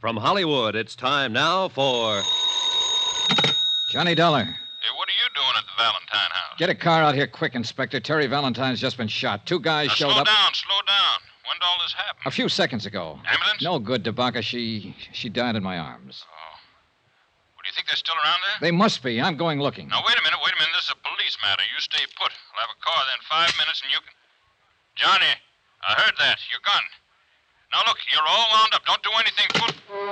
From Hollywood, it's time now for. Johnny Dollar. Hey, what are you doing at the Valentine house? Get a car out here quick, Inspector. Terry Valentine's just been shot. Two guys Now, showed slow up Slow down, slow down. When did all this happen? a few seconds ago. Ambulance? No good, DeBaca. She she died in my arms. Oh. Well, do you think they're still around there? They must be. I'm going looking. Now, wait a minute, wait a minute. This is a police matter. You stay put. I'll have a car there in five minutes and you can. Johnny, I heard that. Your gun. Now, look, you're all wound up. Don't do anything. Put...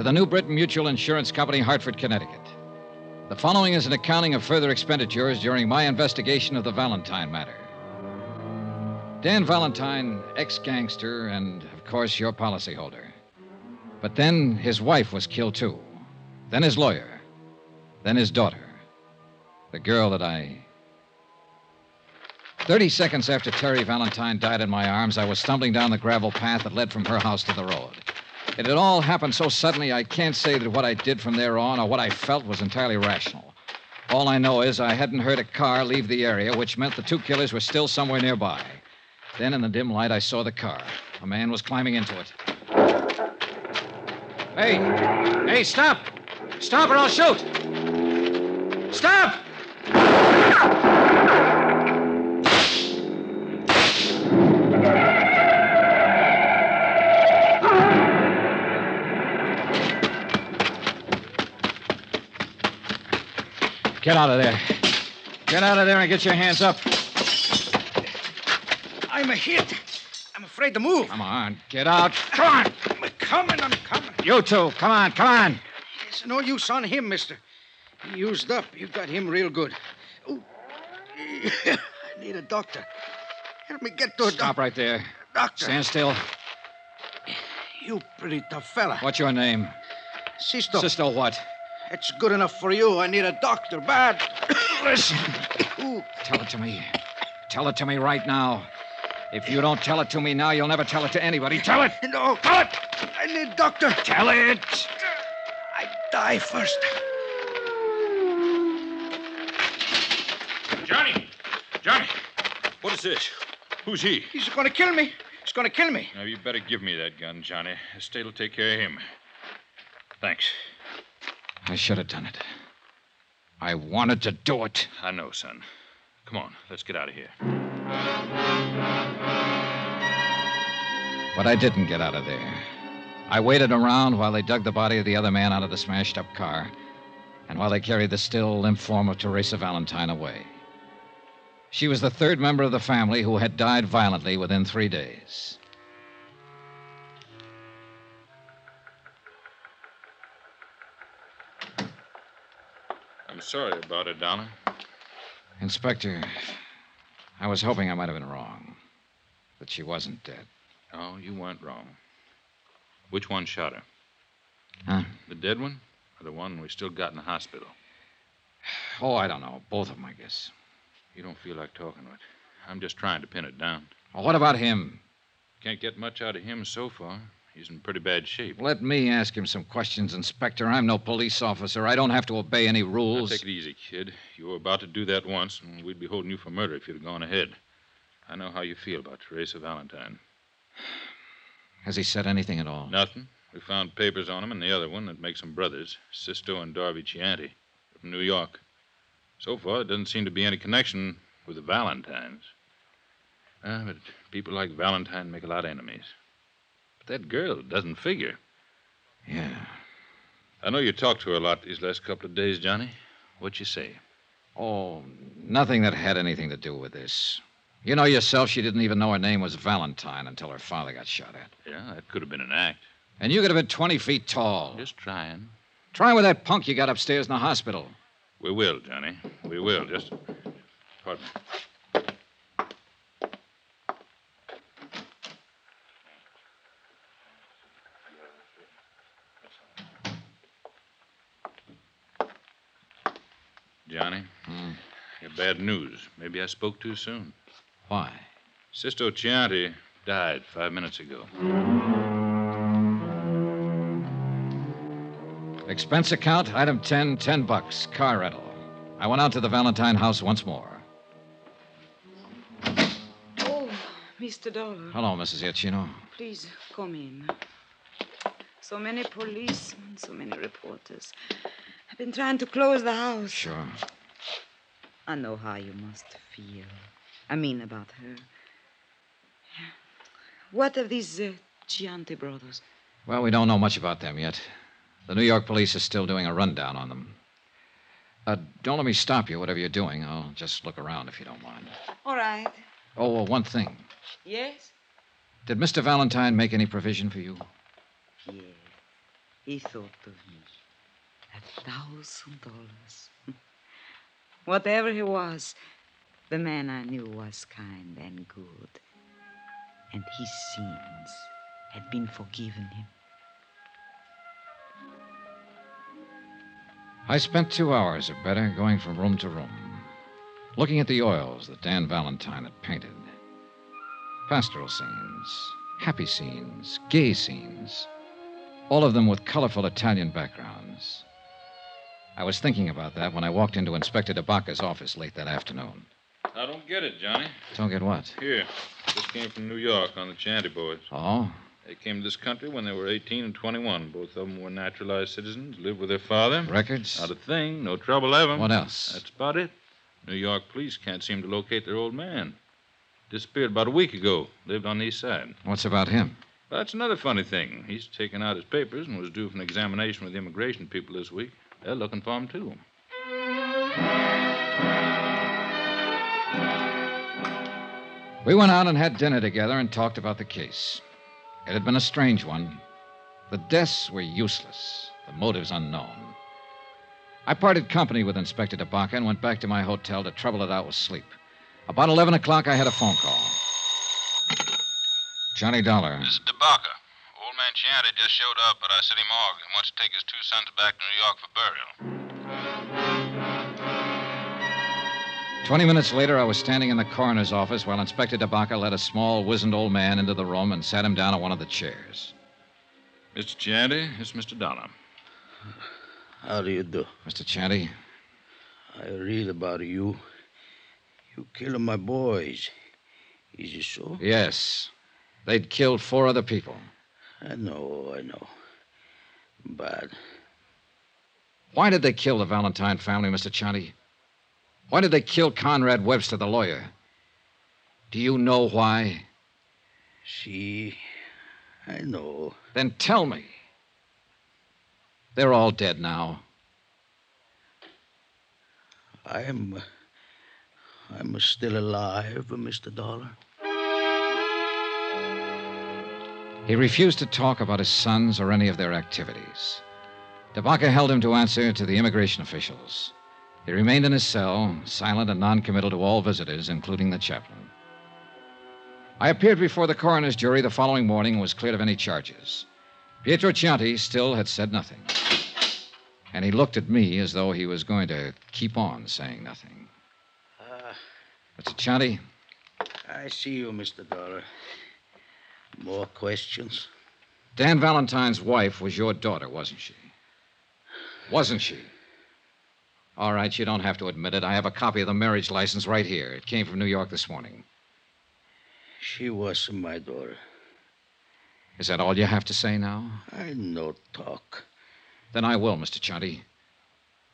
to the New Britain Mutual Insurance Company, Hartford, Connecticut. The following is an accounting of further expenditures during my investigation of the Valentine matter. Dan Valentine, ex gangster, and, of course, your policyholder. But then his wife was killed, too. Then his lawyer. Then his daughter. The girl that I. Thirty seconds after Terry Valentine died in my arms, I was stumbling down the gravel path that led from her house to the road. It had all happened so suddenly, I can't say that what I did from there on or what I felt was entirely rational. All I know is I hadn't heard a car leave the area, which meant the two killers were still somewhere nearby. Then, in the dim light, I saw the car. A man was climbing into it. Hey! Hey, stop! Stop or I'll shoot! Stop! Get out of there. Get out of there and get your hands up. I'm a hit. I'm afraid to move. Come on, get out. Come on. I'm coming, I'm coming. You two, come on, come on. It's no use on him, mister. He used up. You got him real good. Ooh. I need a doctor. Help me get to a doctor. Stop doc- right there. doctor. Stand still. You pretty tough fella. What's your name? Sisto. Sister what? It's good enough for you. I need a doctor bad. Listen. Ooh. Tell it to me. Tell it to me right now. If you don't tell it to me now, you'll never tell it to anybody. Tell it. No. Tell it. I need a doctor. Tell it. I die first. Johnny! Johnny! What is this? Who's he? He's going to kill me. He's going to kill me. Now, you better give me that gun, Johnny. Estate will take care of him. Thanks. I should have done it. I wanted to do it. I know, son. Come on, let's get out of here. But I didn't get out of there. I waited around while they dug the body of the other man out of the smashed up car, and while they carried the still limp form of Teresa Valentine away. She was the third member of the family who had died violently within three days. I'm sorry about it, Donna. Inspector, I was hoping I might have been wrong. That she wasn't dead. Oh, you weren't wrong. Which one shot her? Huh? The dead one or the one we still got in the hospital? Oh, I don't know. Both of them, I guess. You don't feel like talking to it. I'm just trying to pin it down. Well, what about him? Can't get much out of him so far. He's in pretty bad shape. Let me ask him some questions, Inspector. I'm no police officer. I don't have to obey any Now, rules. take it easy, kid. You were about to do that once, and we'd be holding you for murder if you'd have gone ahead. I know how you feel about Teresa Valentine. Has he said anything at all? Nothing. We found papers on him and the other one that makes them brothers, Sisto and Darby Chianti, from New York. So far, it doesn't seem to be any connection with the Valentines. Ah, but people like Valentine make a lot of enemies. That girl doesn't figure. Yeah. I know you talked to her a lot these last couple of days, Johnny. What'd she say? Oh, nothing that had anything to do with this. You know yourself, she didn't even know her name was Valentine until her father got shot at. Yeah, that could have been an act. And you could have been 20 feet tall. Just trying. Try with that punk you got upstairs in the hospital. We will, Johnny. We will. Just. Pardon me. Johnny. Hmm. I got bad news. Maybe I spoke too soon. Why? Sisto Chianti died five minutes ago. Expense account, item 10, 10 bucks, car rental. I went out to the Valentine house once more. Oh, Mr. Dollar, Hello, Mrs. Iachino. please come in. So many policemen, so many reporters. Been trying to close the house. Sure. I know how you must feel. I mean, about her. What of these uh, Chianti brothers? Well, we don't know much about them yet. The New York police are still doing a rundown on them. Uh, don't let me stop you, whatever you're doing. I'll just look around if you don't mind. All right. Oh, well, one thing. Yes? Did Mr. Valentine make any provision for you? Yes. He thought of me. A thousand dollars. Whatever he was, the man I knew was kind and good. And his sins had been forgiven him. I spent two hours or better going from room to room, looking at the oils that Dan Valentine had painted. Pastoral scenes, happy scenes, gay scenes, all of them with colorful Italian backgrounds. I was thinking about that when I walked into Inspector DeBacca's office late that afternoon. I don't get it, Johnny. Don't get what? Here. Just came from New York on the Chianti boys. Oh? They came to this country when they were 18 and 21. Both of them were naturalized citizens, lived with their father. Records? Not a thing, no trouble ever. What else? That's about it. New York police can't seem to locate their old man. Disappeared about a week ago. Lived on the east side. What's about him? That's another funny thing. He's taken out his papers and was due for an examination with the immigration people this week. They're looking for him, too. We went out and had dinner together and talked about the case. It had been a strange one. The deaths were useless, the motives unknown. I parted company with Inspector DeBacca and went back to my hotel to trouble it out with sleep. About 11 o'clock, I had a phone call. Johnny Dollar. This is DeBacca. Old man just showed up at our city morgue and wants to take his two sons back to New York for burial. Twenty minutes later, I was standing in the coroner's office while Inspector DeBacca led a small, wizened old man into the room and sat him down on one of the chairs. Mr. Chianti, it's Mr. Dollar. How do you do? Mr. Chianti, I read about you. You killed my boys. Is it so? yes, they'd killed four other people. I know, I know. Bad. Why did they kill the Valentine family, Mr. Chianti? Why did they kill Conrad Webster, the lawyer? Do you know why? See, I know. Then tell me. They're all dead now. I'm. I'm still alive, Mr. Dollar. He refused to talk about his sons or any of their activities. DeBacca held him to answer to the immigration officials. He remained in his cell, silent and noncommittal to all visitors, including the chaplain. I appeared before the coroner's jury the following morning and was cleared of any charges. Pietro Chianti still had said nothing. And he looked at me as though he was going to keep on saying nothing. Ah, Mr. Chianti, I see you, Mr. Dollar. More questions? Dan Valentine's wife was your daughter, wasn't she? Wasn't she? All right, you don't have to admit it. I have a copy of the marriage license right here. It came from New York this morning. She was my daughter. Is that all you have to say now? I no talk. Then I will, Mr. Chunty.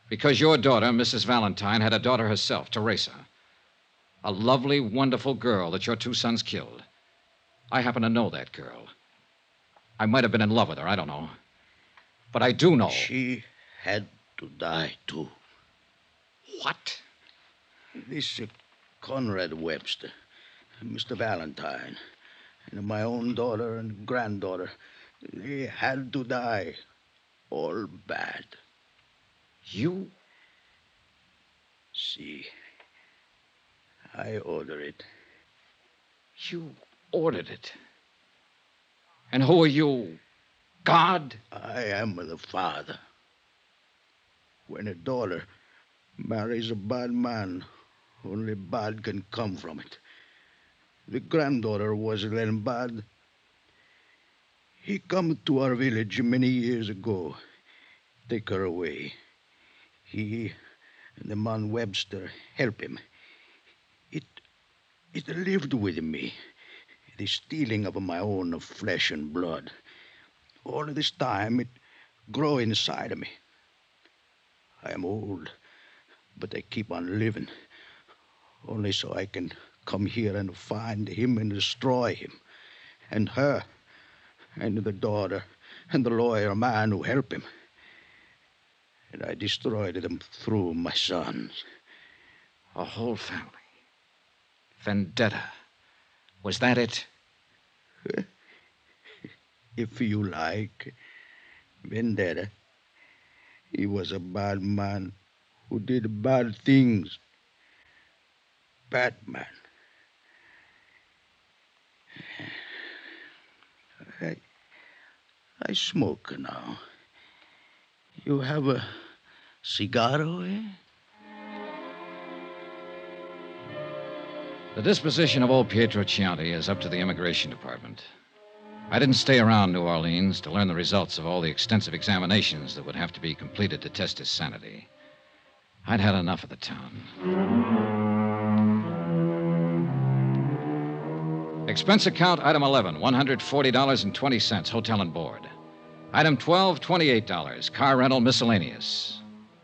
Because your daughter, Mrs. Valentine, had a daughter herself, Teresa. A lovely, wonderful girl that your two sons killed. I happen to know that girl. I might have been in love with her, I don't know. But I do know. She had to die, too. What? This uh, Conrad Webster, Mr. Valentine, and my own daughter and granddaughter, they had to die. All bad. You? See, I order it. You ordered it. And who are you? God? I am the father. When a daughter Marries a bad man. Only bad can come from it. The granddaughter was then bad. He come to our village many years ago. Take her away. He and the man Webster help him. It it lived with me. The stealing of my own flesh and blood. All this time it grow inside of me. I am old, but I keep on living. Only so I can come here and find him and destroy him. And her. And the daughter. And the lawyer man who help him. And I destroyed them through my sons. A whole family. Vendetta. Was that it? If you like. Vendetta. He was a bad man who did bad things. Batman. I, I smoke now. You have a cigarro, eh? The disposition of old Pietro Chianti is up to the immigration department. I didn't stay around New Orleans to learn the results of all the extensive examinations that would have to be completed to test his sanity. I'd had enough of the town. Expense account item 11, $140.20, hotel and board. Item 12, $28, car rental miscellaneous.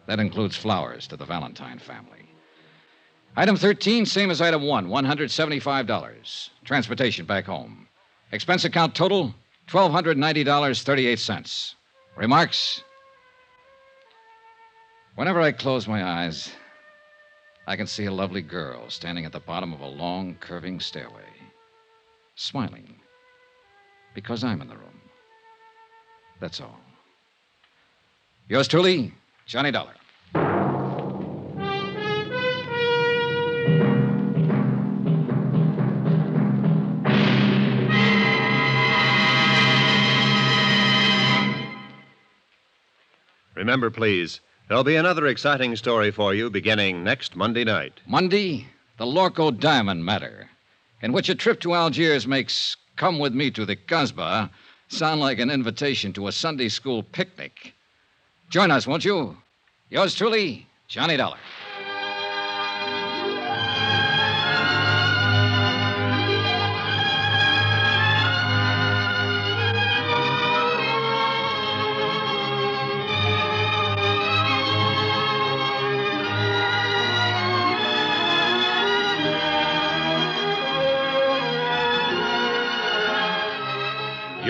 That includes flowers to the Valentine family. Item 13, same as item 1, $175. Transportation back home. Expense account total, $1,290.38. Remarks? Whenever I close my eyes, I can see a lovely girl standing at the bottom of a long, curving stairway, smiling, because I'm in the room. That's all. Yours truly, Johnny Dollar. Remember, please, there'll be another exciting story for you beginning next Monday night. Monday, the Lorko Diamond Matter, in which a trip to Algiers makes Come With Me to the Casbah sound like an invitation to a Sunday school picnic. Join us, won't you? Yours truly, Johnny Dollar.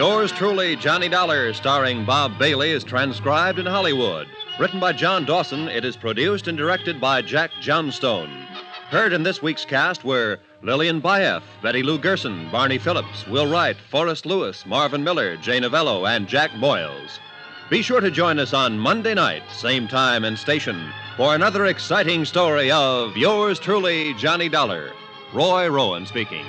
Yours truly, Johnny Dollar, starring Bob Bailey, is transcribed in Hollywood. Written by John Dawson, it is produced and directed by Jack Johnstone. Heard in this week's cast were Lillian Buyeff, Betty Lou Gerson, Barney Phillips, Will Wright, Forrest Lewis, Marvin Miller, Jay Novello, and Jack Moyles. Be sure to join us on Monday night, same time and station, for another exciting story of yours truly, Johnny Dollar. Roy Rowan speaking.